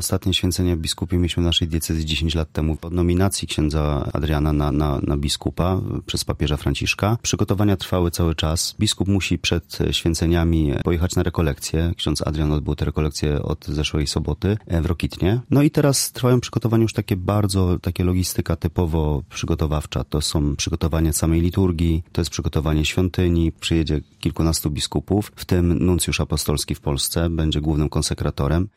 Ostatnie święcenia biskupie mieliśmy w naszej diecezji 10 lat temu pod nominacji księdza Adriana na, na, na biskupa przez papieża Franciszka. Przygotowania trwały cały czas. Biskup musi przed święceniami pojechać na rekolekcję. Ksiądz Adrian odbył te rekolekcje od zeszłej soboty e, w Rokitnie. No i teraz trwają przygotowania już takie bardzo, takie logistyka typowo przygotowawcza. To są przygotowania samej liturgii, to jest przygotowanie świątyni. Przyjedzie kilkunastu biskupów, w tym nuncjusz apostolski w Polsce, będzie głównym konsekratorem.